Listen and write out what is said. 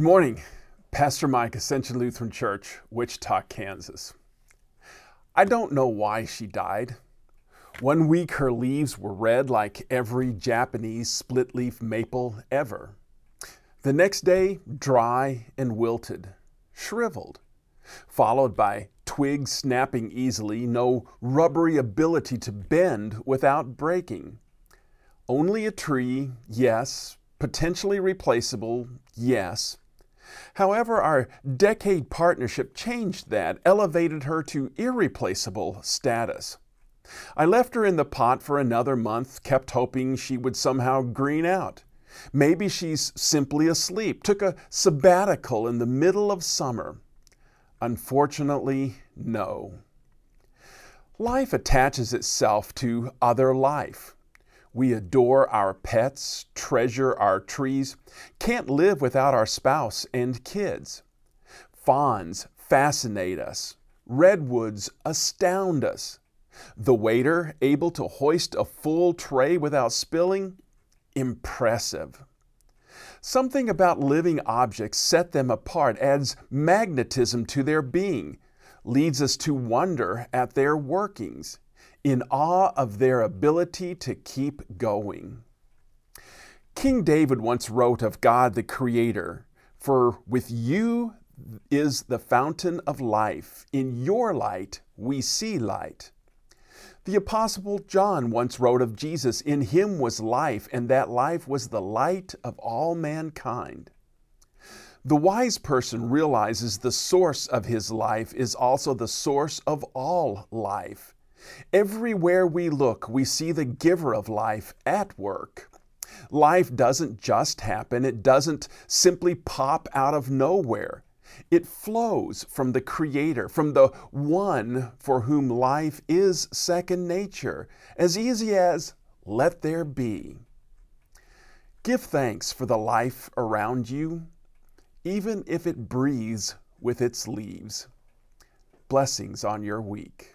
Good morning, Pastor Mike, Ascension Lutheran Church, Wichita, Kansas. I don't know why she died. One week her leaves were red like every Japanese split leaf maple ever. The next day, dry and wilted, shriveled, followed by twigs snapping easily, no rubbery ability to bend without breaking. Only a tree, yes, potentially replaceable, yes, However, our decade partnership changed that, elevated her to irreplaceable status. I left her in the pot for another month, kept hoping she would somehow green out. Maybe she's simply asleep, took a sabbatical in the middle of summer. Unfortunately, no. Life attaches itself to other life. We adore our pets, treasure our trees, can't live without our spouse and kids. Fawns fascinate us, redwoods astound us. The waiter, able to hoist a full tray without spilling, impressive. Something about living objects set them apart, adds magnetism to their being, leads us to wonder at their workings in awe of their ability to keep going. King David once wrote of God the Creator, For with you is the fountain of life. In your light we see light. The Apostle John once wrote of Jesus, In him was life, and that life was the light of all mankind. The wise person realizes the source of his life is also the source of all life. Everywhere we look, we see the giver of life at work. Life doesn't just happen, it doesn't simply pop out of nowhere. It flows from the Creator, from the one for whom life is second nature, as easy as let there be. Give thanks for the life around you, even if it breathes with its leaves. Blessings on your week.